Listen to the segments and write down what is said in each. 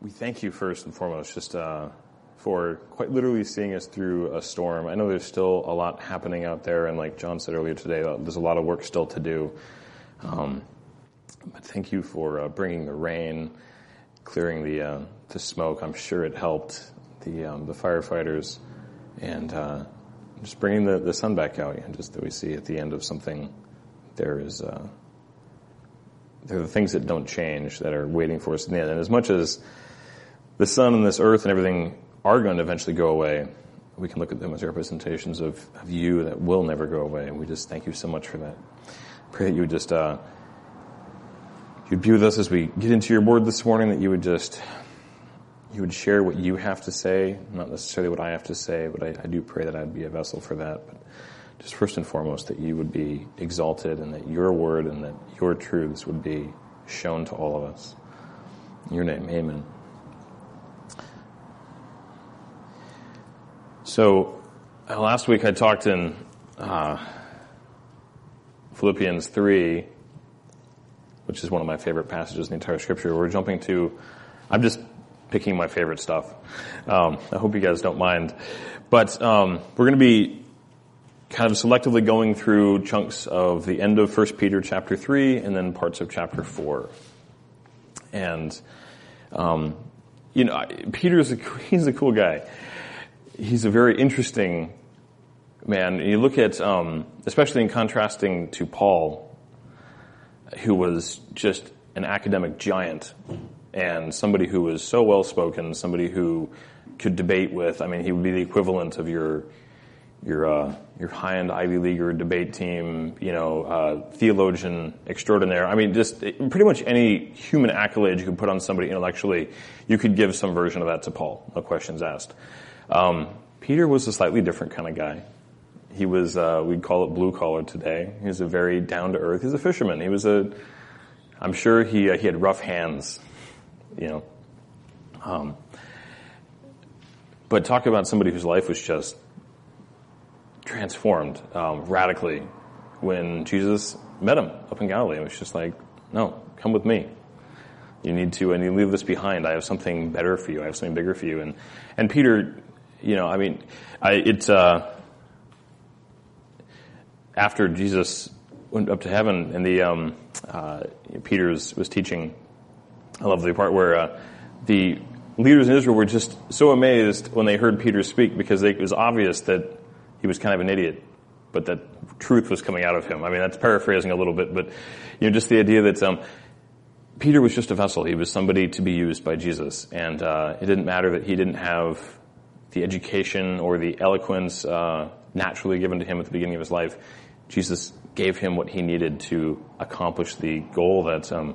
we thank you first and foremost, just uh, for quite literally seeing us through a storm. I know there's still a lot happening out there, and like John said earlier today, uh, there's a lot of work still to do. Um, but thank you for uh, bringing the rain, clearing the uh, the smoke. I'm sure it helped the um, the firefighters, and uh, just bringing the, the sun back out. And just that we see at the end of something, there is uh, there are the things that don't change that are waiting for us in the end. And as much as the sun and this earth and everything are going to eventually go away, we can look at them as representations of, of you that will never go away. And we just thank you so much for that. Pray that you would just, uh, you'd be with us as we get into your word this morning, that you would just, you would share what you have to say, not necessarily what I have to say, but I, I do pray that I'd be a vessel for that. But just first and foremost, that you would be exalted and that your word and that your truths would be shown to all of us. In your name, amen. So, uh, last week I talked in uh, Philippians 3, which is one of my favorite passages in the entire scripture. We're jumping to, I'm just picking my favorite stuff. Um, I hope you guys don't mind. But um, we're going to be kind of selectively going through chunks of the end of 1 Peter chapter 3 and then parts of chapter 4. And, um, you know, Peter's a, he's a cool guy he's a very interesting man. You look at, um, especially in contrasting to Paul, who was just an academic giant and somebody who was so well spoken, somebody who could debate with. I mean, he would be the equivalent of your your uh, your high end Ivy Leaguer debate team, you know, uh, theologian extraordinaire. I mean, just pretty much any human accolade you could put on somebody intellectually, you could give some version of that to Paul. No questions asked. Um, Peter was a slightly different kind of guy. He was, uh, we'd call it blue collar today. He was a very down to earth. He's a fisherman. He was a, I'm sure he uh, he had rough hands, you know. Um, but talk about somebody whose life was just transformed um, radically when Jesus met him up in Galilee. It was just like, no, come with me. You need to, and you leave this behind. I have something better for you. I have something bigger for you. And and Peter you know, I mean, I, it's uh, after Jesus went up to heaven, and the um, uh, Peter's was teaching. I love the part where uh, the leaders in Israel were just so amazed when they heard Peter speak because they, it was obvious that he was kind of an idiot, but that truth was coming out of him. I mean, that's paraphrasing a little bit, but you know, just the idea that um, Peter was just a vessel. He was somebody to be used by Jesus, and uh, it didn't matter that he didn't have the education or the eloquence uh, naturally given to him at the beginning of his life. Jesus gave him what he needed to accomplish the goal that, um,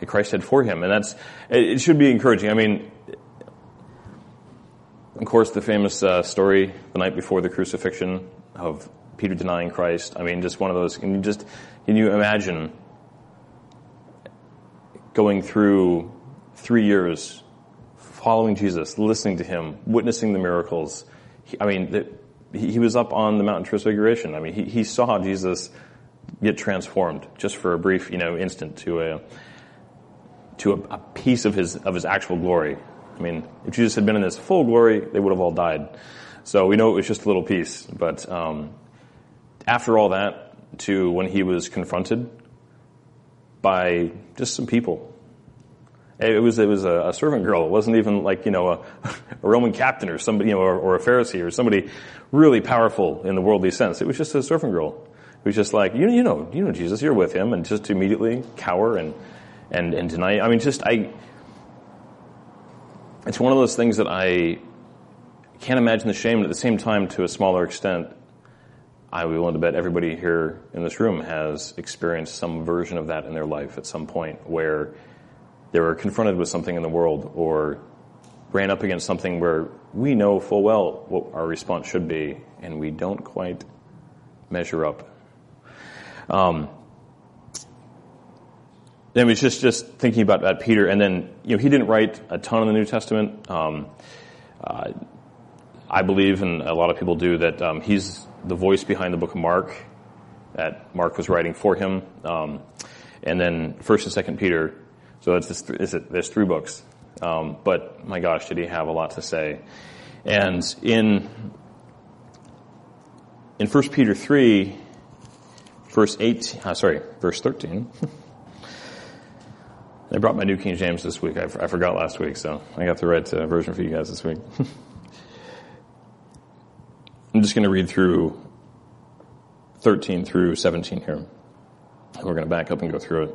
that Christ had for him, and that's it, should be encouraging. I mean, of course, the famous uh, story the night before the crucifixion of Peter denying Christ. I mean, just one of those. Can you just can you imagine going through three years following Jesus, listening to him, witnessing the miracles. He, I mean, he, was up on the Mountain Transfiguration. I mean, he, he saw Jesus get transformed just for a brief, you know, instant to a to a, a piece of his of his actual glory. I mean, if Jesus had been in his full glory, they would have all died. So we know it was just a little piece. But um, after all that, to when he was confronted by just some people it was it was a, servant girl. It wasn't even like you know a, a Roman captain or somebody you know or, or, a Pharisee or somebody really powerful in the worldly sense. It was just a servant girl. It was just like you you know you know Jesus, you're with him, and just immediately cower and and and deny. I mean, just I. It's one of those things that I can't imagine the shame. but At the same time, to a smaller extent, I would be willing to bet everybody here in this room has experienced some version of that in their life at some point where they were confronted with something in the world or ran up against something where we know full well what our response should be, and we don't quite measure up. Um, it was just, just thinking about, that Peter, and then, you know, he didn't write a ton in the New Testament. Um, uh, I believe, and a lot of people do, that um, he's the voice behind the book of Mark, that Mark was writing for him. Um, and then First and Second Peter so it's it's, there's three books. Um, but my gosh, did he have a lot to say. And in, in 1 Peter 3, verse 8, uh, sorry, verse 13, I brought my New King James this week. I forgot last week, so I got the right uh, version for you guys this week. I'm just going to read through 13 through 17 here. We're going to back up and go through it.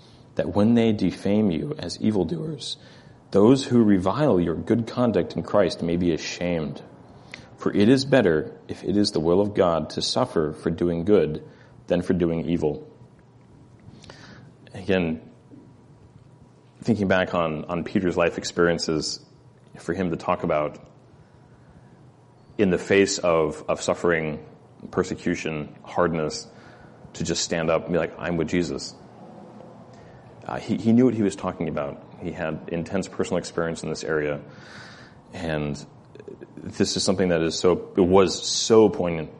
that when they defame you as evildoers, those who revile your good conduct in Christ may be ashamed. For it is better, if it is the will of God, to suffer for doing good than for doing evil. Again, thinking back on, on Peter's life experiences, for him to talk about in the face of, of suffering, persecution, hardness, to just stand up and be like, I'm with Jesus. Uh, he, he knew what he was talking about. He had intense personal experience in this area. And this is something that is so, it was so poignant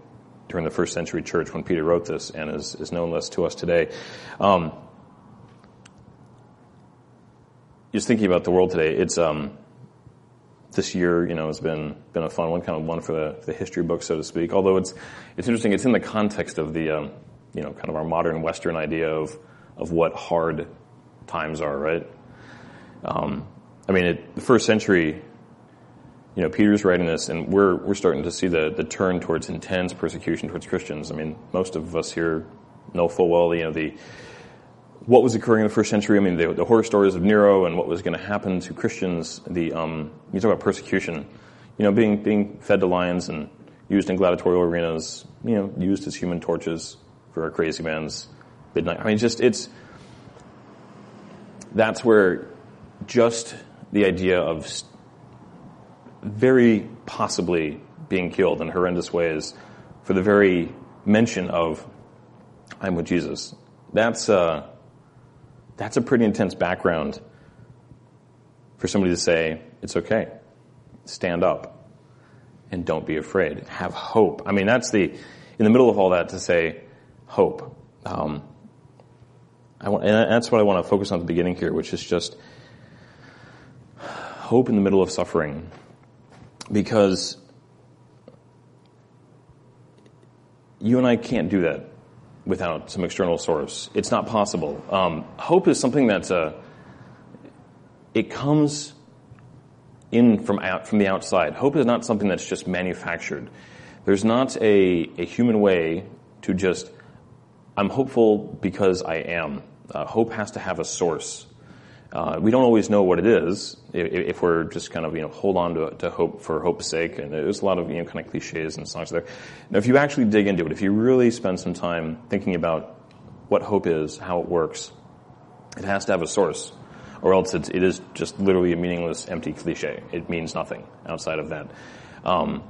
during the first century church when Peter wrote this and is, is known less to us today. Um, just thinking about the world today, it's, um, this year, you know, has been, been a fun one, kind of one for the, the history book, so to speak. Although it's, it's interesting, it's in the context of the, um, you know, kind of our modern Western idea of, of what hard times are, right? Um, I mean, it, the first century, you know, Peter's writing this, and we're we're starting to see the the turn towards intense persecution towards Christians. I mean, most of us here know full well, you know, the what was occurring in the first century. I mean, the, the horror stories of Nero and what was going to happen to Christians. The um, you talk about persecution, you know, being being fed to lions and used in gladiatorial arenas, you know, used as human torches for a crazy man's midnight. I mean, just it's that's where just the idea of very possibly being killed in horrendous ways for the very mention of I'm with Jesus. That's uh, that's a pretty intense background for somebody to say it's okay, stand up, and don't be afraid. Have hope. I mean, that's the in the middle of all that to say hope. Um, want, and that's what I want to focus on at the beginning here, which is just hope in the middle of suffering. Because you and I can't do that without some external source. It's not possible. Um, hope is something that's uh, it comes in from out from the outside. Hope is not something that's just manufactured. There's not a, a human way to just I'm hopeful because I am. Uh, hope has to have a source. Uh, we don't always know what it is if, if, we're just kind of you know hold on to, to hope for hope's sake. And there's a lot of you know kind of cliches and songs there. Now, if you actually dig into it, if you really spend some time thinking about what hope is, how it works, it has to have a source, or else it's, it is just literally a meaningless, empty cliche. It means nothing outside of that. Um,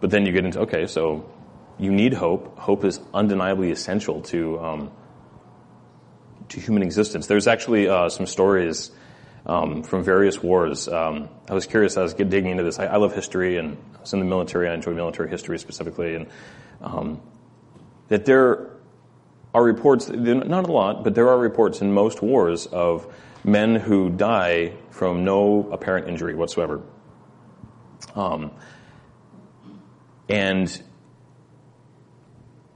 but then you get into okay, so you need hope. Hope is undeniably essential to um, to human existence. There's actually uh, some stories um, from various wars. Um, I was curious. I was digging into this. I, I, love history, and I was in the military. I enjoy military history specifically, and um, that there are reports. Not a lot, but there are reports in most wars of men who die from no apparent injury whatsoever. Um, and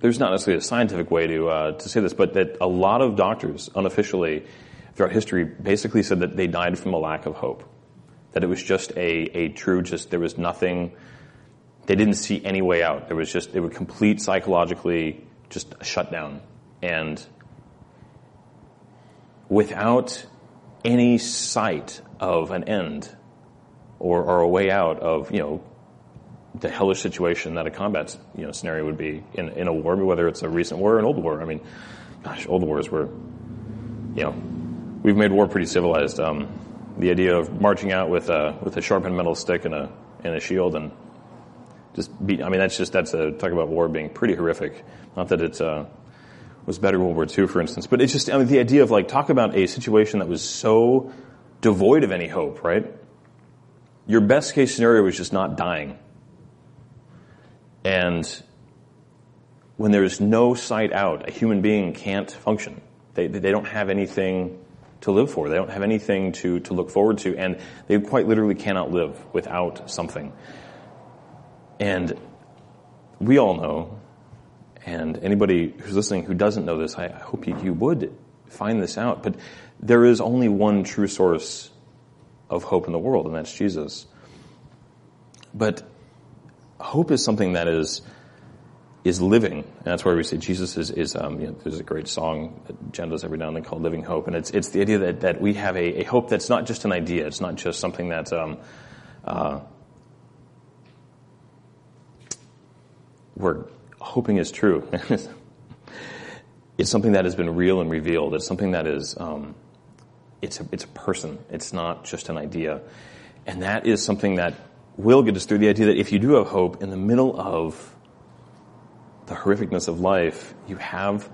there's not necessarily a scientific way to uh, to say this, but that a lot of doctors unofficially throughout history basically said that they died from a lack of hope, that it was just a a true just there was nothing. They didn't see any way out. There was just they were complete psychologically just a shutdown and without any sight of an end or, or a way out of you know the hellish situation that a combat you know scenario would be in, in a war, whether it's a recent war or an old war. I mean, gosh, old wars were, you know, we've made war pretty civilized. Um, the idea of marching out with a with a sharpened metal stick and a and a shield and just beat. I mean, that's just that's a talk about war being pretty horrific. Not that it uh, was better World War II, for instance, but it's just I mean, the idea of like talk about a situation that was so devoid of any hope, right? Your best case scenario was just not dying, and when there's no sight out, a human being can't function. They they don't have anything to live for. They don't have anything to, to look forward to, and they quite literally cannot live without something. And we all know, and anybody who's listening who doesn't know this, I, I hope you, you would find this out, but there is only one true source of hope in the world, and that's Jesus. But hope is something that is is living. And that's why we say Jesus is, is um, you know, there's a great song that Jen does every now and then called Living Hope. And it's, it's the idea that, that we have a, a hope that's not just an idea. It's not just something that, um, uh, we're hoping is true. it's something that has been real and revealed. It's something that is, um, it's a, it's a person. It's not just an idea. And that is something that will get us through the idea that if you do have hope in the middle of the horrificness of life, you have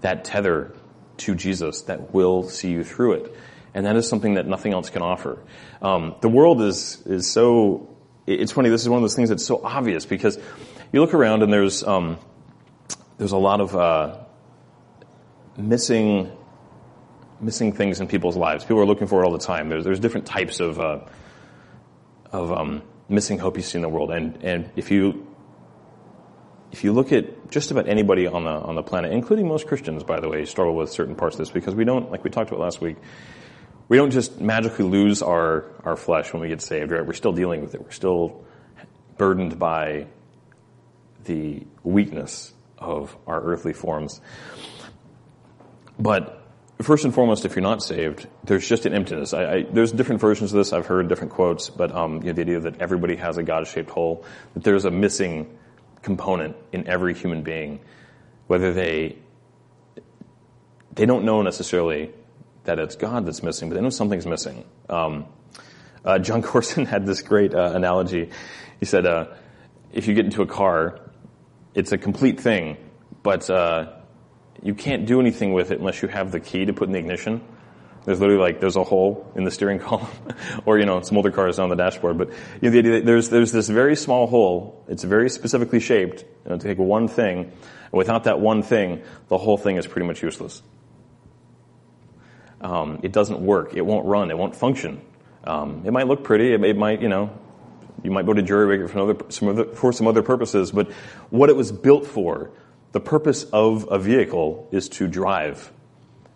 that tether to Jesus that will see you through it. And that is something that nothing else can offer. Um, the world is, is so, it's funny, this is one of those things that's so obvious because you look around and there's, um, there's a lot of, uh, missing, missing things in people's lives. People are looking for it all the time. There's, there's different types of, uh, of, um, missing hope you see in the world. And, and if you if you look at just about anybody on the on the planet, including most Christians, by the way, struggle with certain parts of this because we don't, like we talked about last week, we don't just magically lose our our flesh when we get saved. Right? We're still dealing with it. We're still burdened by the weakness of our earthly forms. But first and foremost, if you're not saved, there's just an emptiness. I, I, there's different versions of this. I've heard different quotes, but um, you know, the idea that everybody has a God-shaped hole, that there's a missing component in every human being, whether they they don't know necessarily that it's God that's missing, but they know something's missing. Um, uh, Jon Courson had this great uh, analogy. He said, uh, "If you get into a car, it's a complete thing, but uh, you can't do anything with it unless you have the key to put in the ignition." There's literally like there's a hole in the steering column, or you know some older cars on the dashboard. But you know, the idea there's there's this very small hole. It's very specifically shaped you know, to take one thing. And without that one thing, the whole thing is pretty much useless. Um, it doesn't work. It won't run. It won't function. Um, it might look pretty. It, it, might you know you might go to jury rig it for, other, some other, for some other purposes. But what it was built for, the purpose of a vehicle is to drive.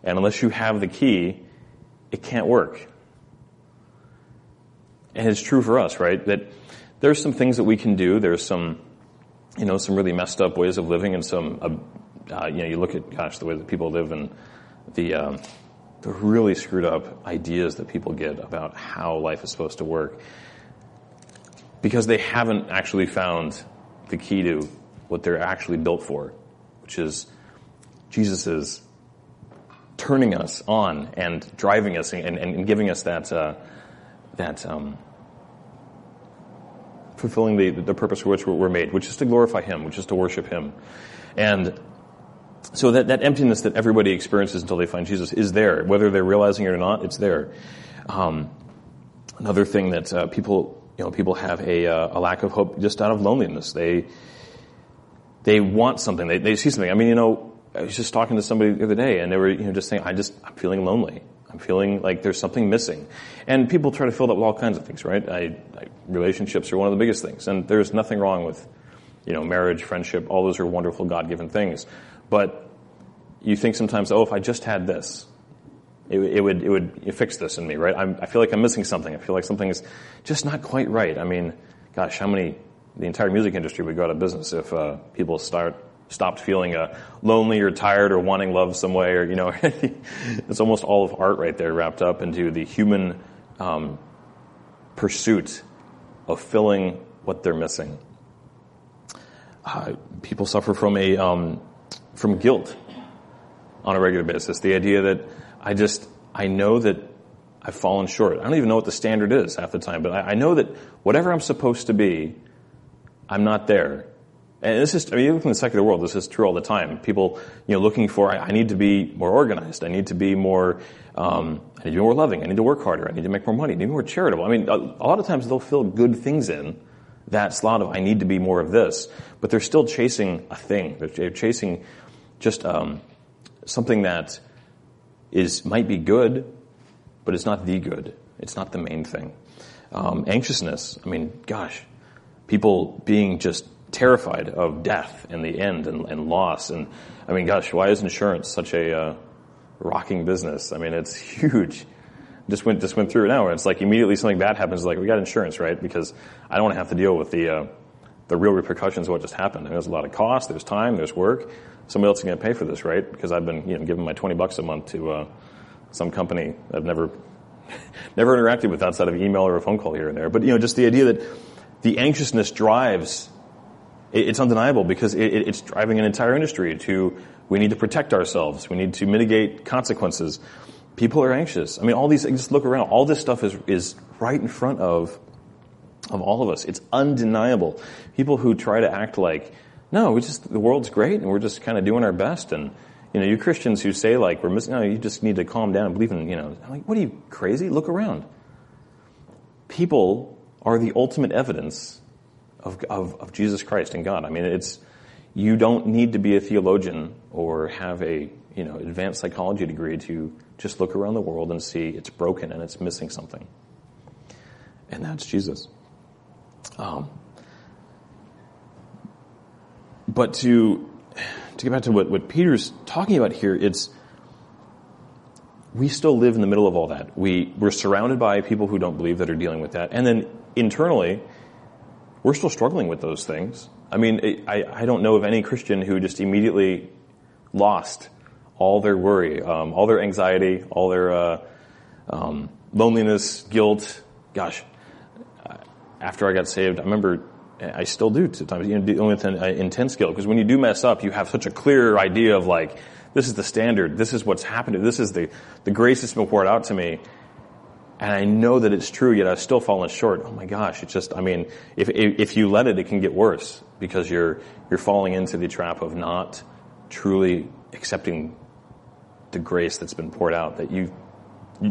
And unless you have the key, it can't work. And it's true for us, right? That there's some things that we can do. There's some, you know, some really messed up ways of living and some, uh, uh, you know, you look at, gosh, the way that people live and the, um, the really screwed up ideas that people get about how life is supposed to work because they haven't actually found the key to what they're actually built for, which is Jesus' is turning us on and driving us and, and, and giving us that, uh, that um, fulfilling the, the purpose for which we're made, which is to glorify Him, which is to worship Him. And so that, that emptiness that everybody experiences until they find Jesus is there. Whether they're realizing it or not, it's there. Um, another thing that uh, people, you know, people have a, uh, a lack of hope just out of loneliness. They, they want something. They, they see something. I mean, you know, I was just talking to somebody the other day and they were, you know, just saying, I just, I'm feeling lonely. I'm feeling like there's something missing. And people try to fill that with all kinds of things, right? I, I, relationships are one of the biggest things. And there's nothing wrong with, you know, marriage, friendship, all those are wonderful God-given things. But you think sometimes, oh, if I just had this, it, it would, it would fix this in me, right? I'm, I feel like I'm missing something. I feel like something is just not quite right. I mean, gosh, how many, the entire music industry would go out of business if, uh, people start stopped feeling uh, lonely or tired or wanting love some way or you know it's almost all of art right there wrapped up into the human um, pursuit of filling what they're missing uh, people suffer from a um, from guilt on a regular basis the idea that i just i know that I've fallen short. I don't even know what the standard is half the time, but I, I know that whatever I'm supposed to be, I'm not there. And this is, I mean, even in the secular world, this is true all the time. People, you know, looking for, I, I need to be more organized. I need to be more, um, I need to be more loving. I need to work harder. I need to make more money. I need to be more charitable. I mean, a, a lot of times they'll fill good things in that slot of, I need to be more of this. But they're still chasing a thing. They're chasing just, um, something that is, might be good, but it's not the good. It's not the main thing. Um, anxiousness. I mean, gosh, people being just terrified of death and the end and, and loss. And I mean, gosh, why is insurance such a uh, rocking business? I mean, it's huge. Just went just went through it now, and it's like immediately something bad happens. Like we got insurance, right? Because I don't want to have to deal with the uh, the real repercussions of what just happened. there's a lot of cost, there's time, there's work. Somebody else is going to pay for this, right? Because I've been you know giving my twenty bucks a month to uh, some company I've never never interacted with outside of email or a phone call here and there. But you know, just the idea that the anxiousness drives it's undeniable because it's driving an entire industry to we need to protect ourselves. We need to mitigate consequences. People are anxious. I mean, all these, just look around. All this stuff is, is right in front of, of all of us. It's undeniable. People who try to act like, no, we just, the world's great and we're just kind of doing our best. And, you know, you Christians who say like, we're missing, no, you just need to calm down and believe in, you know, I'm like, what are you, crazy? Look around. People are the ultimate evidence of, of, of Jesus Christ and God. I mean, it's, you don't need to be a theologian or have a, you know, advanced psychology degree to just look around the world and see it's broken and it's missing something. And that's Jesus. Um, but to, to get back to what, what Peter's talking about here, it's, we still live in the middle of all that. We, we're surrounded by people who don't believe that are dealing with that. And then internally, we're still struggling with those things. I mean, I, I don't know of any Christian who just immediately lost all their worry, um, all their anxiety, all their uh, um, loneliness, guilt. Gosh, after I got saved, I remember I still do sometimes, you know, dealing with an uh, intense guilt because when you do mess up, you have such a clear idea of like, this is the standard, this is what's happened, this is the the grace that's been poured out to me, and I know that it's true, yet I've still fallen short. Oh my gosh, it's just, I mean, if, if you let it, it can get worse because you're, you're falling into the trap of not truly accepting the grace that's been poured out, that you,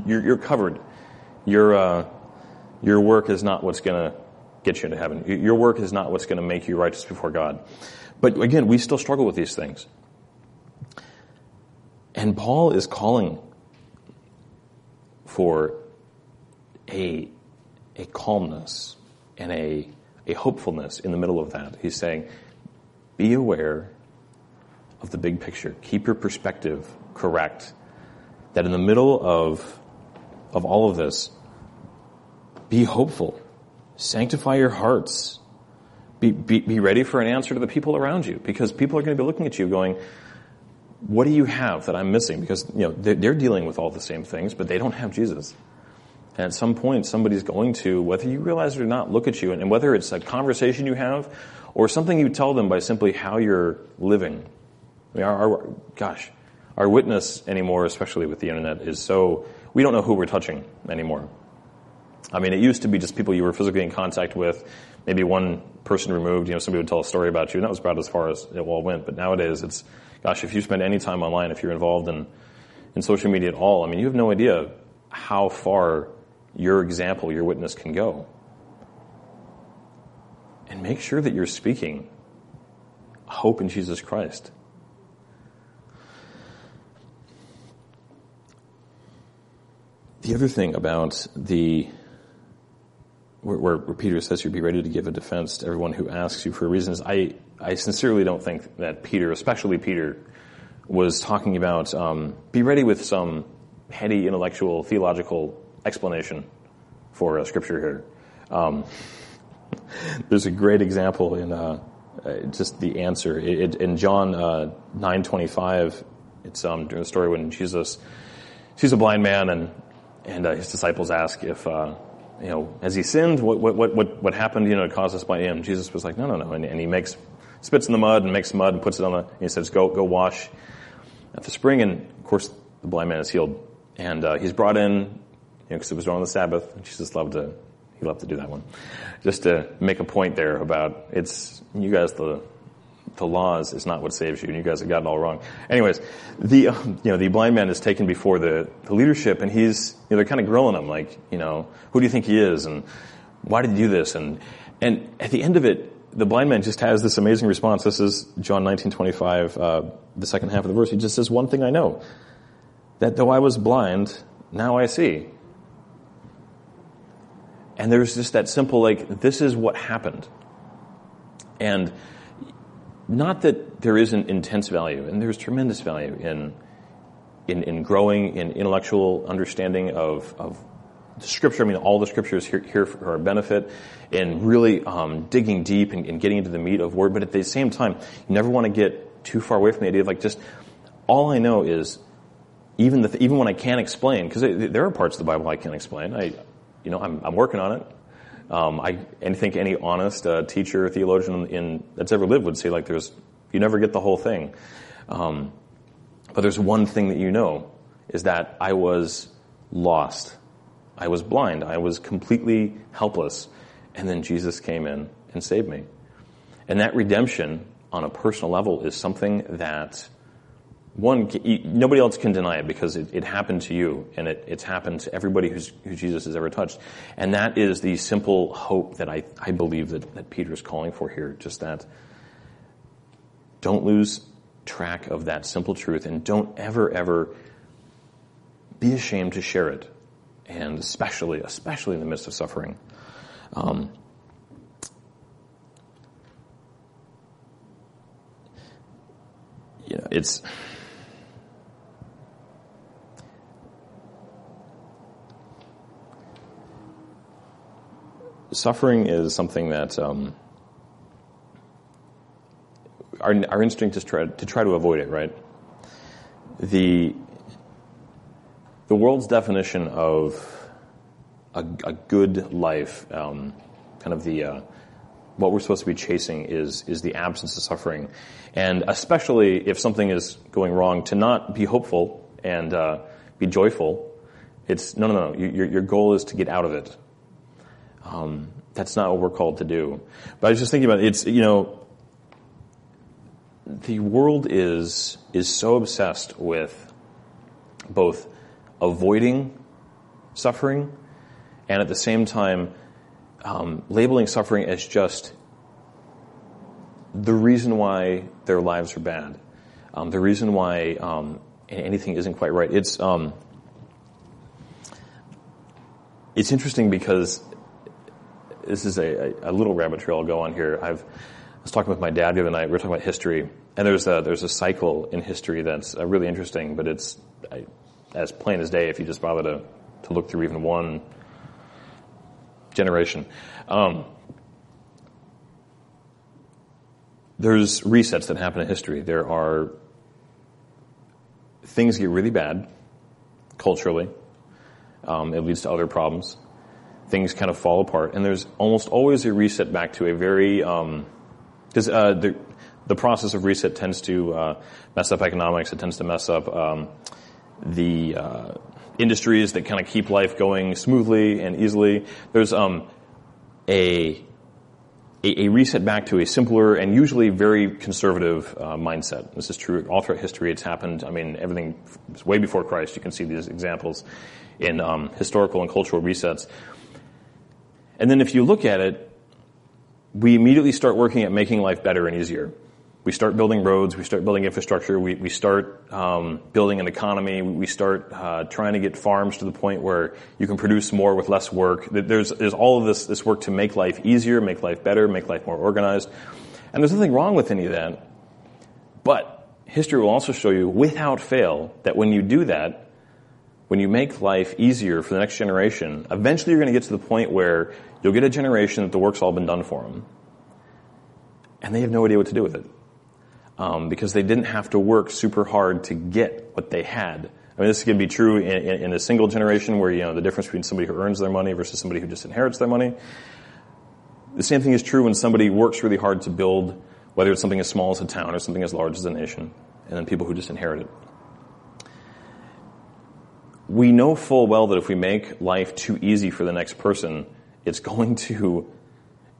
you're, you're covered. Your, uh, your work is not what's gonna get you into heaven. Your work is not what's gonna make you righteous before God. But again, we still struggle with these things. And Paul is calling for a, a calmness and a, a hopefulness in the middle of that. He's saying, be aware of the big picture. Keep your perspective correct. That in the middle of, of all of this, be hopeful. Sanctify your hearts. Be, be, be ready for an answer to the people around you because people are going to be looking at you going, what do you have that I'm missing? Because, you know, they're, they're dealing with all the same things, but they don't have Jesus. And at some point, somebody's going to, whether you realize it or not, look at you, and whether it's a conversation you have or something you tell them by simply how you're living. I mean, our, our, gosh, our witness anymore, especially with the internet, is so, we don't know who we're touching anymore. I mean, it used to be just people you were physically in contact with, maybe one person removed, you know, somebody would tell a story about you, and that was about as far as it all went. But nowadays, it's, gosh, if you spend any time online, if you're involved in, in social media at all, I mean, you have no idea how far your example, your witness can go. And make sure that you're speaking hope in Jesus Christ. The other thing about the where, where, Peter says you'd be ready to give a defense to everyone who asks you for reasons, I, I sincerely don't think that Peter, especially Peter, was talking about um, be ready with some heady intellectual theological explanation for uh, scripture here. Um, there's a great example in uh, uh, just the answer it, it, in John uh, nine twenty five. It's um, during the story when Jesus sees a blind man and and uh, his disciples ask if uh, you know has he sinned? What what what what happened? You know, to cause us by him. Jesus was like, no, no, no, and, and he makes spits in the mud and makes mud and puts it on the. And he says, go go wash at the spring, and of course the blind man is healed, and uh, he's brought in because it was on the Sabbath. Jesus loved to, he loved to do that one. Just to make a point there about it's, you guys, the, the laws is not what saves you, and you guys have gotten all wrong. Anyways, the, um, you know, the blind man is taken before the, the leadership, and he's, you know, they're kind of grilling him, like, you know, who do you think he is, and why did he do this, and, and at the end of it, the blind man just has this amazing response. This is John 19:25, uh, the second half of the verse. He just says, "One thing I know, that though I was blind, now I see." And there's just that simple, like, this is what happened. And not that there isn't intense value, and there's tremendous value in in, in growing in intellectual understanding of, of the scripture. I mean, all the scriptures here, here for our benefit, and really um, digging deep and, and, getting into the meat of word. But at the same time, you never want to get too far away from the idea of like just all I know is even the, even when I can't explain because there are parts of the Bible I can't explain. I you know I'm, I'm working on it. Um, I, I think any honest uh, teacher, theologian in, that's ever lived would say like there's, you never get the whole thing. Um, but there's one thing that you know is that I was lost. I was blind. I was completely helpless. And then Jesus came in and saved me. And that redemption on a personal level is something that one, nobody else can deny it because it, it happened to you and it, it's happened to everybody who Jesus has ever touched. And that is the simple hope that I, I believe that, that Peter is calling for here. Just that don't lose track of that simple truth and don't ever, ever be ashamed to share it. And especially, especially in the midst of suffering. Um, you know, it's, suffering is something that um, our, our instinct is try, to try to avoid it, right? The the world's definition of a, a good life, um, kind of the uh, what we're supposed to be chasing is is the absence of suffering, and especially if something is going wrong, to not be hopeful and uh, be joyful. It's no, no, no. Your your goal is to get out of it. Um, that's not what we're called to do. But I was just thinking about it. It's, you know, the world is, is so obsessed with both avoiding suffering and at the same time um, labeling suffering as just the reason why their lives are bad, um, the reason why um, anything isn't quite right. It's um, it's interesting because this is a, a, little rabbit trail I'll go on here. I've, I was talking with my dad the other night. We were talking about history, and there's a, there's a cycle in history that's uh, really interesting, but it's I, as plain as day if you just bother to, to look through even one generation. Um, there's resets that happen in history. There are things get really bad culturally. Um, it leads to other problems things kind of fall apart. And there's almost always a reset back to a very, because um, uh, the, the process of reset tends to uh, mess up economics. It tends to mess up um, the uh, industries that kind of keep life going smoothly and easily. There's um, a, a, a reset back to a simpler and usually very conservative uh, mindset. This is true all throughout history. It's happened. I mean, everything way before Christ. You can see these examples in um, historical and cultural resets. And then if you look at it, we immediately start working at making life better and easier. We start building roads, we start building infrastructure, we, we start um, building an economy, we start uh, trying to get farms to the point where you can produce more with less work. There's, there's all of this, this work to make life easier, make life better, make life more organized. And there's nothing wrong with any of that. But history will also show you, without fail, that when you do that, when you make life easier for the next generation, eventually you're going to get to the point where you'll get a generation that the work's all been done for them. And they have no idea what to do with it. Um, because they didn't have to work super hard to get what they had. I mean, this can be true in, in, in, a single generation where, you know, the difference between somebody who earns their money versus somebody who just inherits their money. The same thing is true when somebody works really hard to build, whether it's something as small as a town or something as large as a nation, and then people who just inherit it we know full well that if we make life too easy for the next person, it's going to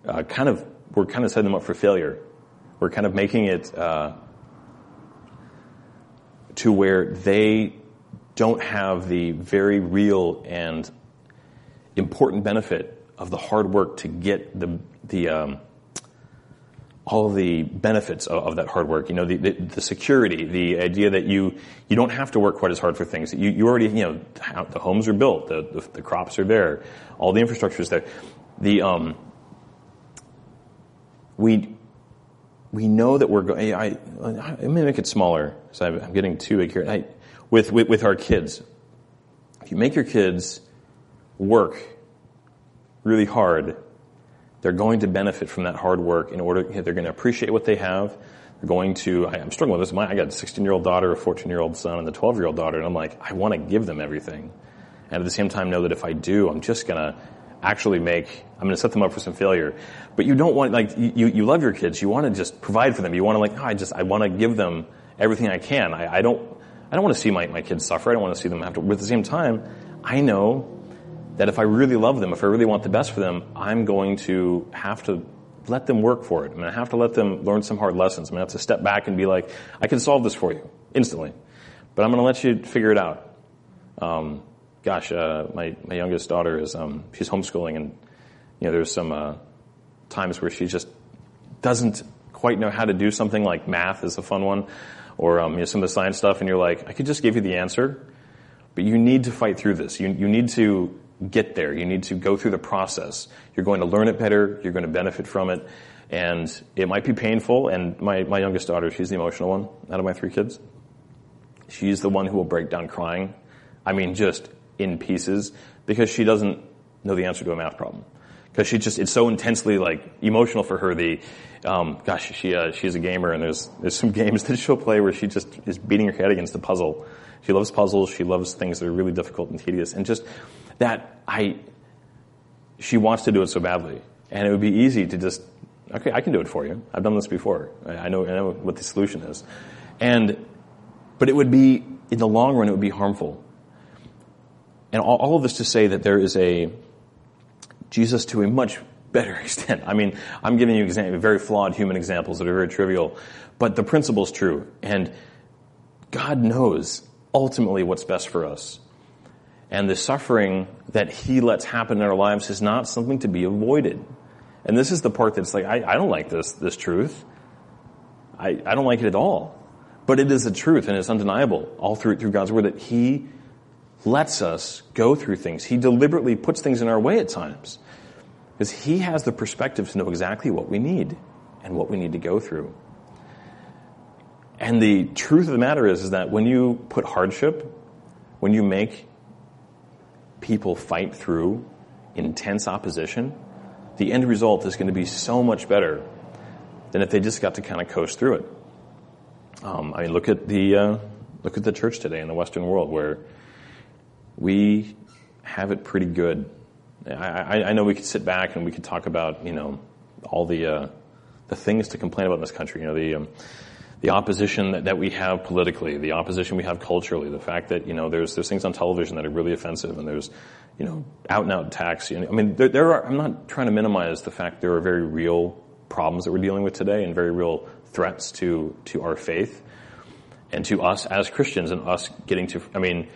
uh, kind of, we're kind of setting them up for failure. We're kind of making it uh, to where they don't have the very real and important benefit of the hard work to get the, the, um, all the benefits of, of, that hard work. You know, the, the, the, security, the idea that you you don't have to work quite as hard for things. You, you already, you know, the homes are built, the, the, the crops are there, all the infrastructure is there. The um, we we know that we're going. I, I may make it smaller because I'm getting too big here. I, with, with with our kids, if you make your kids work really hard they're going to benefit from that hard work in order, they're going to appreciate what they have. They're going to, I, am struggling with this. My, I got a 16 year old daughter, a 14 year old son, and a 12 year old daughter, and I'm like, I want to give them everything. And at the same time know that if I do, I'm just going to actually make, I'm going to set them up for some failure. But you don't want, like, you, you love your kids. You want to just provide for them. You want to like, oh, I just, I want to give them everything I can. I, I don't, I don't want to see my, my kids suffer. I don't want to see them have to, but at the same time, I know that if I really love them, if I really want the best for them, I'm going to have to let them work for it. I'm going to have to let them learn some hard lessons. I'm going to have to step back and be like, I can solve this for you instantly, but I'm going to let you figure it out. Um, gosh, uh, my my youngest daughter is um, she's homeschooling, and you know there's some uh, times where she just doesn't quite know how to do something like math is a fun one, or um, you know some of the science stuff, and you're like, I could just give you the answer, but you need to fight through this. You you need to get there. You need to go through the process. You're going to learn it better. You're going to benefit from it. And it might be painful. And my, my youngest daughter, she's the emotional one out of my three kids. She's the one who will break down crying. I mean, just in pieces because she doesn't know the answer to a math problem. Because she just, it's so intensely like emotional for her. The, um, gosh, she, uh, she's a gamer and there's, there's some games that she'll play where she just is beating her head against a puzzle. She loves puzzles. She loves things that are really difficult and tedious. And just that I, she wants to do it so badly. And it would be easy to just, okay, I can do it for you. I've done this before. I know, I know what the solution is. And, but it would be, in the long run, it would be harmful. And all, all of this to say that there is a, Jesus to a much better extent. I mean, I'm giving you example, very flawed human examples that are very trivial, but the principle is true. And God knows ultimately what's best for us. And the suffering that he lets happen in our lives is not something to be avoided. And this is the part that's like, I, I don't like this, this truth. I, I don't like it at all. But it is the truth and it's undeniable all through, through God's word that he lets us go through things. He deliberately puts things in our way at times. Because he has the perspective to know exactly what we need and what we need to go through. And the truth of the matter is, is that when you put hardship, when you make people fight through intense opposition, the end result is going to be so much better than if they just got to kind of coast through it. Um, I mean, look at the uh, look at the church today in the Western world, where we have it pretty good. I, I, know we could sit back and we could talk about you know all the uh, the things to complain about in this country. You know the um, the opposition that, that we have politically, the opposition we have culturally, the fact that, you know, there's, there's things on television that are really offensive and there's, you know, out and out attacks. You know, I mean, there, there are, I'm not trying to minimize the fact there are very real problems that we're dealing with today and very real threats to, to our faith and to us as Christians and us getting to, I mean,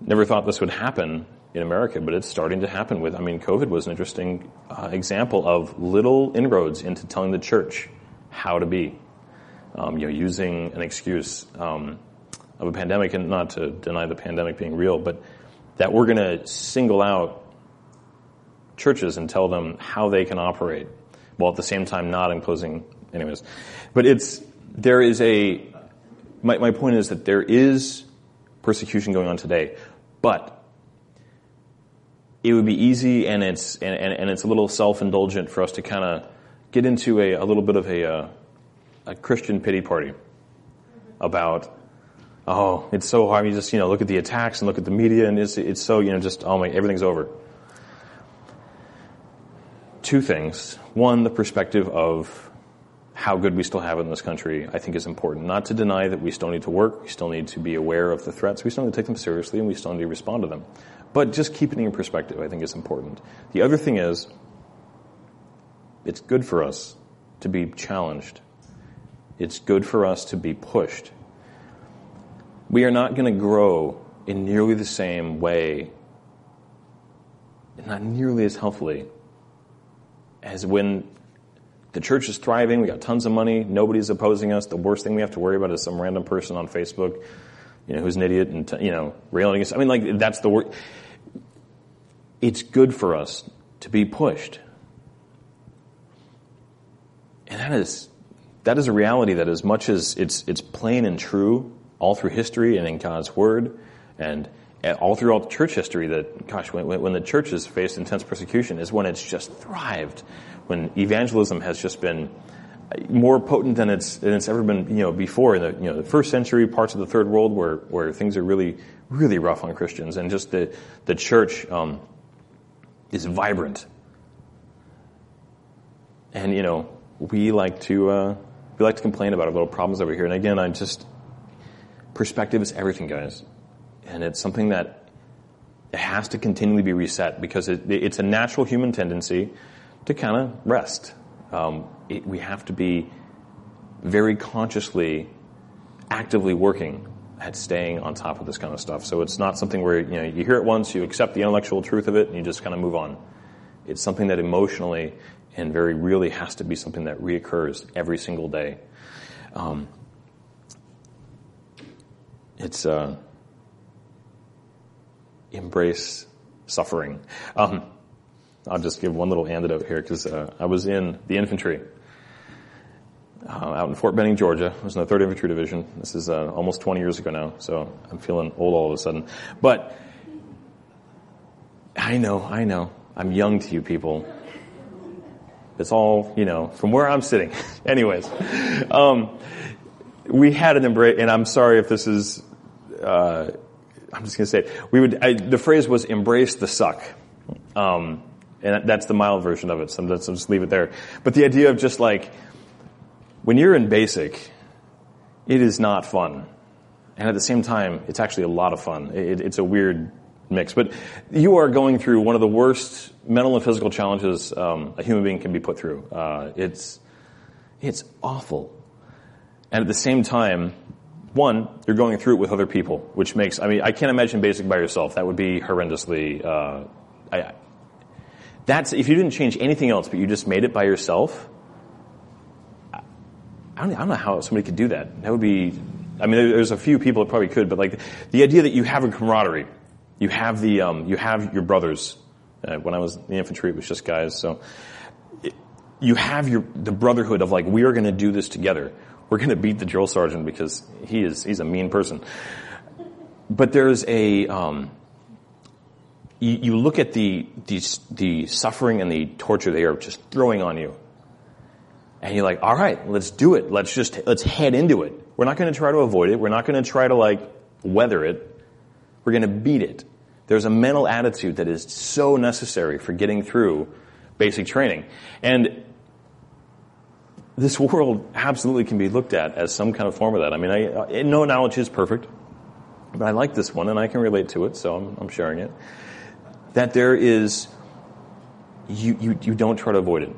never thought this would happen in America, but it's starting to happen with, I mean, COVID was an interesting uh, example of little inroads into telling the church how to be um, you know, using an excuse um, of a pandemic, and not to deny the pandemic being real, but that we're going to single out churches and tell them how they can operate, while at the same time not imposing. Anyways, but it's there is a. My, my point is that there is persecution going on today, but it would be easy and it's and, and, and it's a little self indulgent for us to kind of get into a, a little bit of a uh, a Christian pity party about, oh, it's so hard. You just, you know, look at the attacks and look at the media and it's, it's so, you know, just, oh my, everything's over. Two things. One, the perspective of how good we still have in this country, I think is important. Not to deny that we still need to work, we still need to be aware of the threats, we still need to take them seriously, and we still need to respond to them. But just keeping in perspective, I think is important. The other thing is, it's good for us to be challenged. It's good for us to be pushed. We are not going to grow in nearly the same way, not nearly as healthily, as when the church is thriving, we got tons of money, nobody's opposing us. The worst thing we have to worry about is some random person on Facebook, you know, who's an idiot and, you know, railing us. I mean, like, that's the word. It's good for us to be pushed. And that is, that is a reality that as much as it's, it's plain and true all through history and in God's Word and all throughout church history that, gosh, when, when the church has faced intense persecution is when it's just thrived, when evangelism has just been more potent than it's, than it's ever been, you know, before in the, you know, the first century parts of the third world where, where things are really, really rough on Christians and just the, the church, um, is vibrant. And, you know, we like to, uh, we like to complain about our little problems over here. And again, I'm just, perspective is everything, guys. And it's something that has to continually be reset because it, it's a natural human tendency to kind of rest. Um, it, we have to be very consciously, actively working at staying on top of this kind of stuff. So it's not something where you know you hear it once, you accept the intellectual truth of it, and you just kind of move on. It's something that emotionally and very really has to be something that reoccurs every single day. Um, it's uh, embrace suffering. Um, I'll just give one little anecdote here because uh, I was in the infantry uh, out in Fort Benning, Georgia. I was in the 3rd Infantry Division. This is uh, almost 20 years ago now, so I'm feeling old all of a sudden. But I know, I know, I'm young to you people. It's all, you know, from where I'm sitting. Anyways, um, we had an embrace, and I'm sorry if this is, uh, I'm just to say it. We would, I, the phrase was embrace the suck. Um, and that's the mild version of it, so let's just leave it there. But the idea of just like, when you're in basic, it is not fun. And at the same time, it's actually a lot of fun. It, it's a weird mix. But you are going through one of the worst mental and physical challenges um, a human being can be put through. Uh, it's, it's awful. And at the same time, one, you're going through it with other people, which makes, I mean, I can't imagine basic by yourself. That would be horrendously, uh, I, that's, if you didn't change anything else, but you just made it by yourself, I don't, I don't know how somebody could do that. That would be, I mean, there's a few people that probably could, but like the idea that you have a camaraderie, you have the, um, you have your brothers. Uh, when I was in the infantry, it was just guys, so it, you have your, the brotherhood of like, we are going to do this together. We're going to beat the drill sergeant because he is, he's a mean person. But there's a, um, you, you look at the, the, the suffering and the torture they are just throwing on you. And you're like, all right, let's do it. Let's just, let's head into it. We're not going to try to avoid it. We're not going to try to like weather it. We're going to beat it. There's a mental attitude that is so necessary for getting through basic training. And this world absolutely can be looked at as some kind of form of that. I mean, I, no knowledge is perfect, but I like this one and I can relate to it, so I'm, I'm sharing it that there is, you, you, you don't try to avoid it.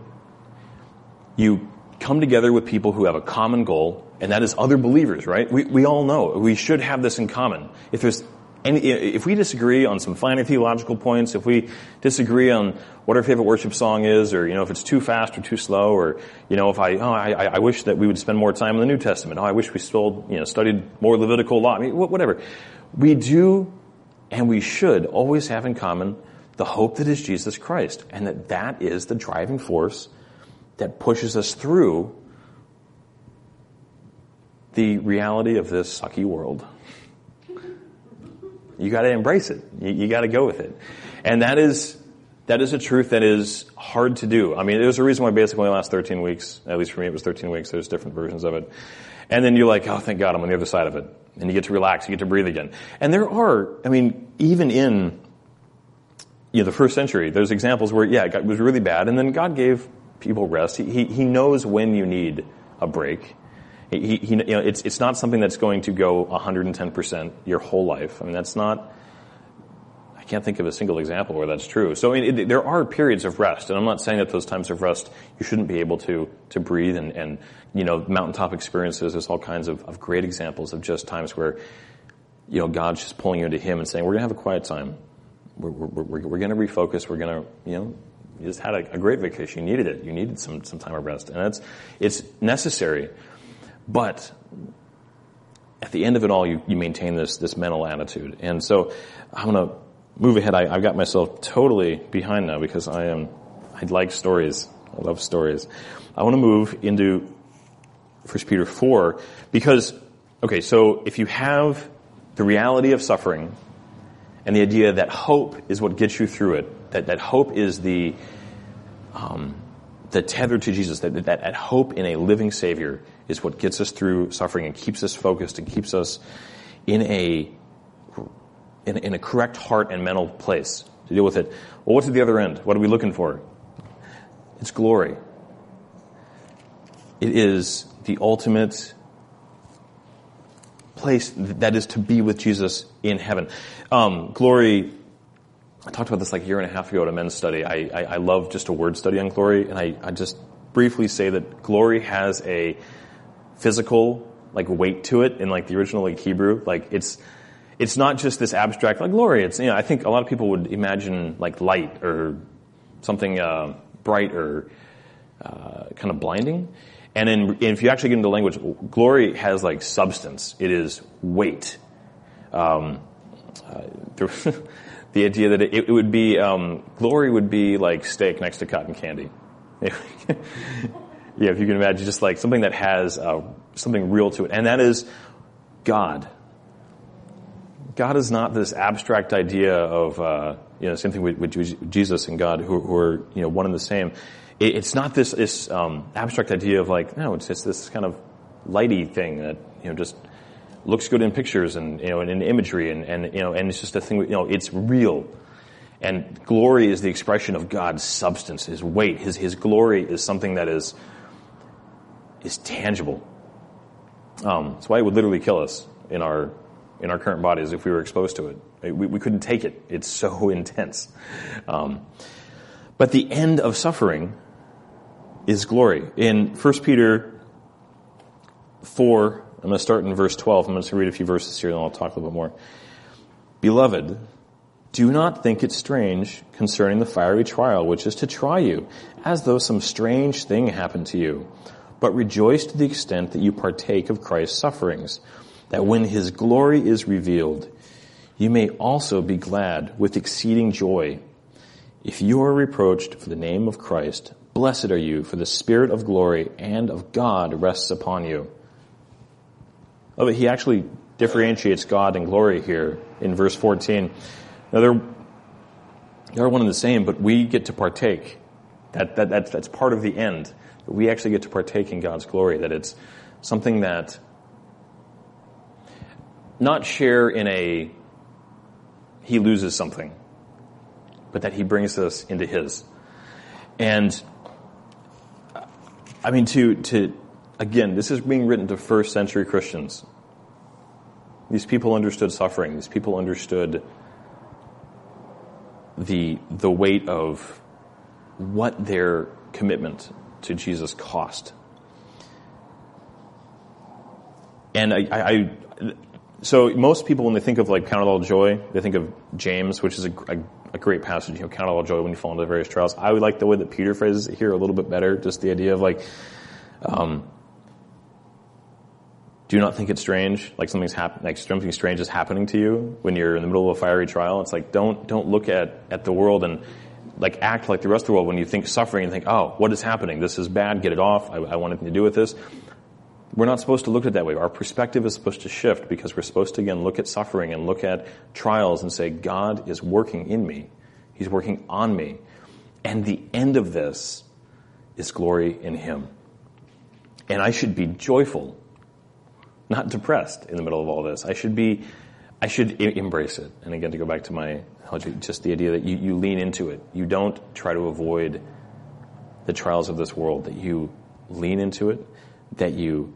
You come together with people who have a common goal, and that is other believers, right? We, we all know we should have this in common. If there's any, if we disagree on some finer theological points, if we disagree on what our favorite worship song is, or you know if it's too fast or too slow, or you know if I oh I, I wish that we would spend more time in the New Testament. Oh, I wish we still you know studied more Levitical law. I mean, whatever. We do and we should always have in common the hope that is Jesus Christ, and that that is the driving force that pushes us through the reality of this sucky world. You gotta embrace it. You, you gotta go with it. And that is, that is a truth that is hard to do. I mean, there's a reason why basically only lasts 13 weeks. At least for me, it was 13 weeks. There's different versions of it. And then you're like, oh, thank God, I'm on the other side of it and you get to relax, you get to breathe again. And there are, I mean, even in you know, the first century, there's examples where, yeah, it was really bad, and then God gave people rest. He, he, he knows when you need a break. He, he, you know, it's, it's not something that's going to go 110% your whole life. I mean, that's not, can't think of a single example where that's true. So I mean, it, there are periods of rest, and I'm not saying that those times of rest you shouldn't be able to to breathe and, and you know mountaintop experiences. There's all kinds of, of great examples of just times where you know God's just pulling you into Him and saying, "We're going to have a quiet time. We're we're, we're, we're going to refocus. We're going to you know you just had a, a great vacation. You needed it. You needed some some time of rest, and it's it's necessary, but at the end of it all, you, you maintain this this mental attitude. And so I'm going to move ahead. I, have got myself totally behind now because I am, I like stories. I love stories. I want to move into 1 Peter 4 because, okay, so if you have the reality of suffering and the idea that hope is what gets you through it, that, that hope is the, um, the tether to Jesus, that, that, that hope in a living Savior is what gets us through suffering and keeps us focused and keeps us in a in, in a correct heart and mental place to deal with it. Well, what's at the other end? What are we looking for? It's glory. It is the ultimate place that is to be with Jesus in heaven. Um, glory, I talked about this like a year and a half ago at a men's study. I, I, I love just a word study on glory, and I, I just briefly say that glory has a physical like weight to it in like the original like Hebrew. Like it's it's not just this abstract like glory. It's you know I think a lot of people would imagine like light or something uh, bright or uh, kind of blinding. And in, if you actually get into language, glory has like substance. It is weight. Um, uh, the, idea that it, it would be um, glory would be like steak next to cotton candy. yeah, if you can imagine, just like something that has uh, something real to it, and that is God. God is not this abstract idea of, uh, you know, same thing with, with, Jesus and God who, who, are, you know, one and the same. It, it's not this, this um, abstract idea of like, no, it's just this kind of lighty thing that, you know, just looks good in pictures and, you know, and in imagery and, and, you know, and it's just a thing, you know, it's real. And glory is the expression of God's substance, His weight. His, His glory is something that is, is tangible. Um, that's why it would literally kill us in our in our current bodies if we were exposed to it. We, we couldn't take it. It's so intense. Um, but the end of suffering is glory. In 1 Peter 4, I'm going to start in verse 12. I'm going to read a few verses here and I'll talk a little bit more. Beloved, do not think it strange concerning the fiery trial which is to try you, as though some strange thing happened to you. But rejoice to the extent that you partake of Christ's sufferings that when his glory is revealed, you may also be glad with exceeding joy. If you are reproached for the name of Christ, blessed are you, for the Spirit of glory and of God rests upon you. Oh, but he actually differentiates God and glory here in verse 14. Now they're, they're one and the same, but we get to partake. That, that, that's, that's part of the end. We actually get to partake in God's glory, that it's something that not share in a he loses something, but that he brings us into his. And I mean, to, to, again, this is being written to first century Christians. These people understood suffering. These people understood the, the weight of what their commitment to Jesus cost. And I, I, so most people, when they think of like count it all joy, they think of James, which is a, a, a, great passage. You know, count it all joy when you fall into various trials. I would like the way that Peter phrases it here a little bit better. Just the idea of like, um, do not think it's strange, like something's like something strange is happening to you when you're in the middle of a fiery trial. It's like don't don't look at at the world and like act like the rest of the world when you think suffering and think, oh, what is happening? This is bad. Get it off. I, I want nothing to do with this. We're not supposed to look at it that way. Our perspective is supposed to shift because we're supposed to again look at suffering and look at trials and say, God is working in me. He's working on me. And the end of this is glory in Him. And I should be joyful, not depressed in the middle of all this. I should be, I should embrace it. And again, to go back to my, just the idea that you, you lean into it. You don't try to avoid the trials of this world, that you lean into it that you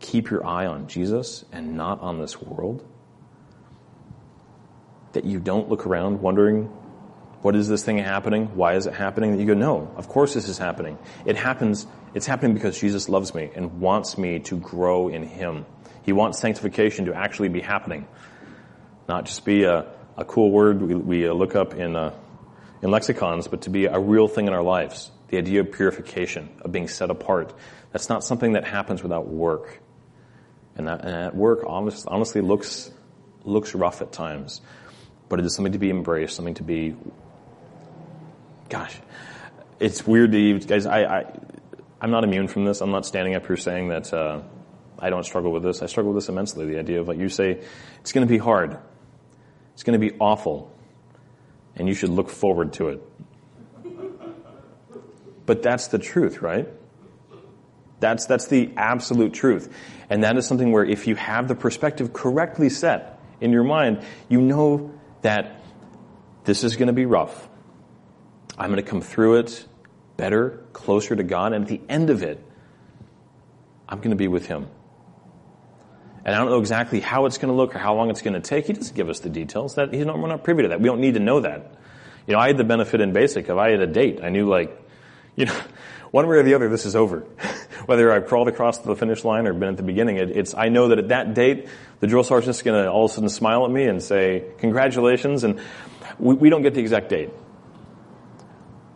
keep your eye on Jesus and not on this world? That you don't look around wondering, what is this thing happening? Why is it happening? That you go, no, of course this is happening. It happens, it's happening because Jesus loves me and wants me to grow in Him. He wants sanctification to actually be happening. Not just be a, a cool word we, we uh, look up in, uh, in lexicons, but to be a real thing in our lives. The idea of purification, of being set apart. That's not something that happens without work. And that, and that work honest, honestly looks, looks rough at times. But it is something to be embraced, something to be, gosh, it's weird to even, guys, I, I, I'm not immune from this. I'm not standing up here saying that, uh, I don't struggle with this. I struggle with this immensely. The idea of like you say, it's going to be hard. It's going to be awful. And you should look forward to it. But that's the truth, right? That's, that's the absolute truth. And that is something where if you have the perspective correctly set in your mind, you know that this is going to be rough. I'm going to come through it better, closer to God, and at the end of it, I'm going to be with Him. And I don't know exactly how it's going to look or how long it's going to take. He doesn't give us the details. That he's not, we're not privy to that. We don't need to know that. You know, I had the benefit in basic of I had a date. I knew like, you know, one way or the other, this is over. Whether I've crawled across the finish line or been at the beginning, it, it's, I know that at that date, the drill sergeant's going to all of a sudden smile at me and say, congratulations. And we, we don't get the exact date.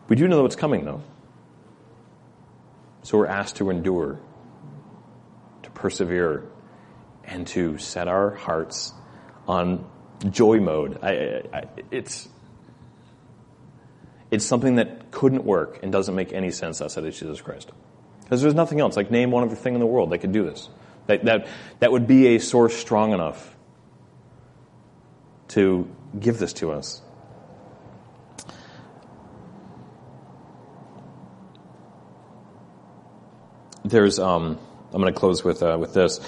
We do know what's coming though. So we're asked to endure, to persevere, and to set our hearts on joy mode. I, I, it's, it's something that couldn't work and doesn't make any sense outside of Jesus Christ. Because there's nothing else. Like name one other thing in the world that could do this. That, that, that would be a source strong enough to give this to us. There's, um, I'm going to close with, uh, with this.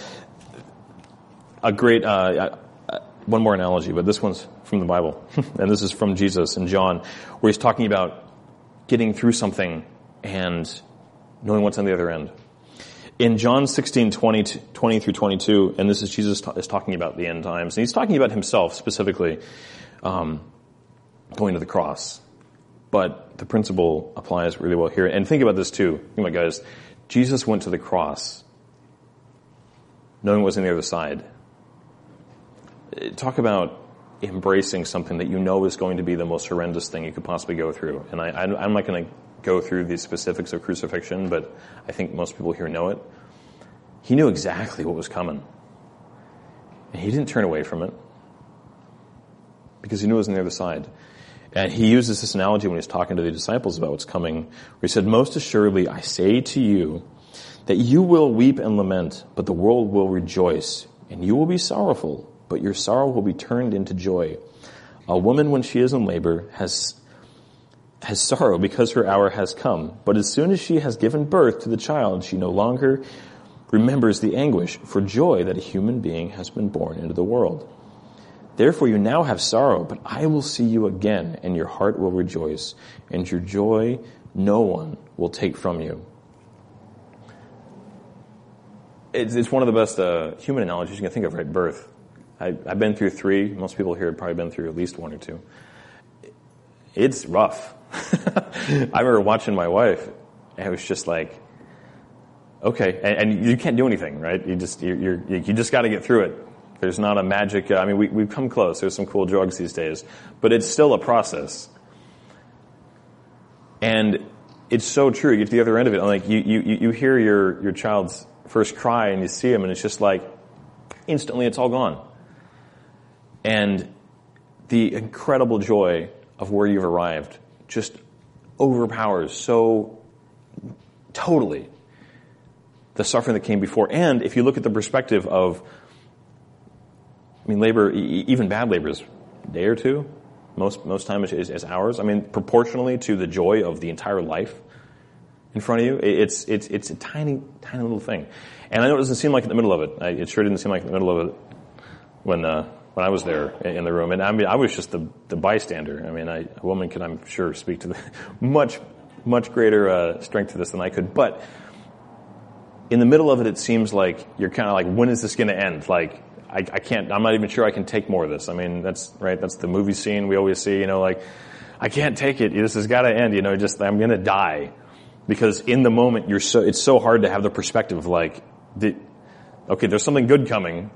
A great, uh, one more analogy, but this one's from the Bible. and this is from Jesus in John, where he's talking about getting through something and knowing what's on the other end. In John 16, 20, 20 through 22, and this is Jesus t- is talking about the end times, and he's talking about himself specifically, um, going to the cross. But the principle applies really well here. And think about this too. Think about guys. Jesus went to the cross knowing what's on the other side. Talk about embracing something that you know is going to be the most horrendous thing you could possibly go through. And I, I'm not going to go through the specifics of crucifixion, but I think most people here know it. He knew exactly what was coming. And he didn't turn away from it because he knew it was on the other side. And he uses this analogy when he's talking to the disciples about what's coming, where he said, Most assuredly, I say to you that you will weep and lament, but the world will rejoice, and you will be sorrowful, but your sorrow will be turned into joy. A woman, when she is in labor, has has sorrow because her hour has come. But as soon as she has given birth to the child, she no longer remembers the anguish for joy that a human being has been born into the world. Therefore you now have sorrow, but I will see you again, and your heart will rejoice, and your joy no one will take from you. It's, it's one of the best uh, human analogies you can think of, right? Birth. I, I've been through three. Most people here have probably been through at least one or two. It's rough. I remember watching my wife, and it was just like, okay, and, and you can't do anything, right? You just you're, you just got to get through it. There's not a magic. Uh, I mean, we, we've come close. There's some cool drugs these days, but it's still a process. And it's so true. You get to the other end of it, and like you, you, you hear your, your child's first cry, and you see him, and it's just like instantly, it's all gone. And the incredible joy of where you've arrived just overpowers so totally the suffering that came before. And if you look at the perspective of, I mean, labor, even bad labor is a day or two. Most, most time is, is hours. I mean, proportionally to the joy of the entire life in front of you, it's, it's, it's a tiny, tiny little thing. And I know it doesn't seem like in the middle of it. It sure didn't seem like in the middle of it when, uh, when I was there in the room. And I mean, I was just the, the bystander. I mean, I, a woman can, I'm sure, speak to the much, much greater uh, strength to this than I could. But in the middle of it, it seems like you're kind of like, when is this going to end? Like, I, I can't, I'm not even sure I can take more of this. I mean, that's, right, that's the movie scene we always see, you know, like, I can't take it. This has got to end, you know, just, I'm going to die. Because in the moment, you're so, it's so hard to have the perspective of like, the, okay, there's something good coming,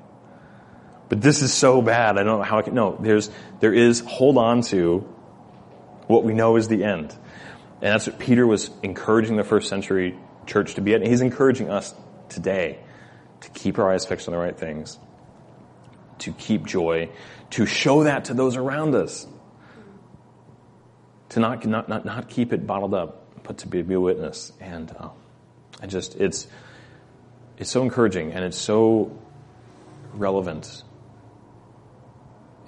but this is so bad. I don't know how I can, no, there's, there is, hold on to what we know is the end. And that's what Peter was encouraging the first century church to be at. And he's encouraging us today to keep our eyes fixed on the right things, to keep joy, to show that to those around us, to not, not, not, not keep it bottled up, but to be, be a witness. And uh, I just, it's, it's so encouraging and it's so relevant.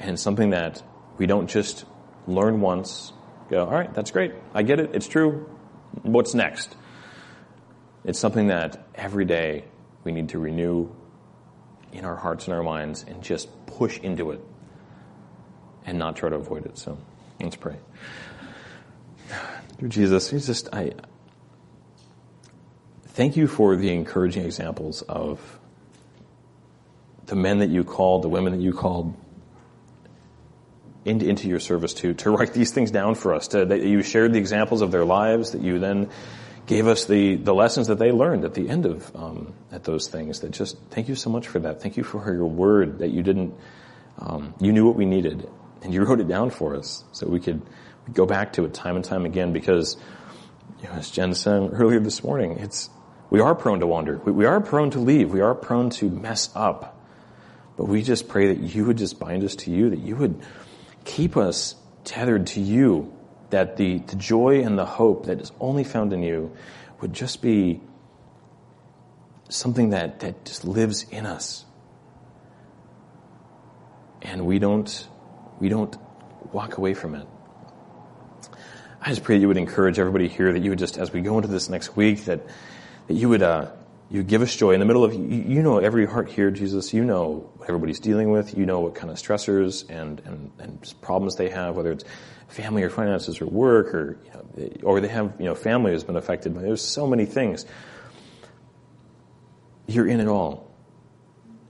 And something that we don't just learn once, go, all right, that's great. I get it. It's true. What's next? It's something that every day we need to renew in our hearts and our minds and just push into it and not try to avoid it. So let's pray. Dear Jesus, just, I thank you for the encouraging examples of the men that you called, the women that you called into, into your service to, to write these things down for us, to, that you shared the examples of their lives, that you then gave us the, the lessons that they learned at the end of um, at those things. That just thank you so much for that. Thank you for your word that you didn't um, you knew what we needed and you wrote it down for us so we could go back to it time and time again because you know, as Jen said earlier this morning, it's we are prone to wander. We, we are prone to leave. We are prone to mess up. But we just pray that you would just bind us to you, that you would keep us tethered to you that the, the joy and the hope that is only found in you would just be something that, that just lives in us. And we don't, we don't walk away from it. I just pray that you would encourage everybody here that you would just, as we go into this next week, that, that you would, uh, you give us joy in the middle of, you, know every heart here, Jesus, you know what everybody's dealing with, you know what kind of stressors and, and, and problems they have, whether it's family or finances or work or, you know, or they have, you know, family has been affected by, there's so many things. You're in it all.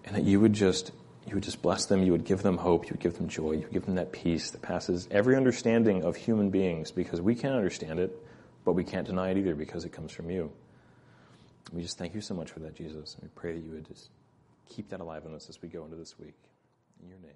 And that you would just, you would just bless them, you would give them hope, you would give them joy, you would give them that peace that passes every understanding of human beings because we can't understand it, but we can't deny it either because it comes from you. We just thank you so much for that, Jesus. And we pray that you would just keep that alive in us as we go into this week. In your name.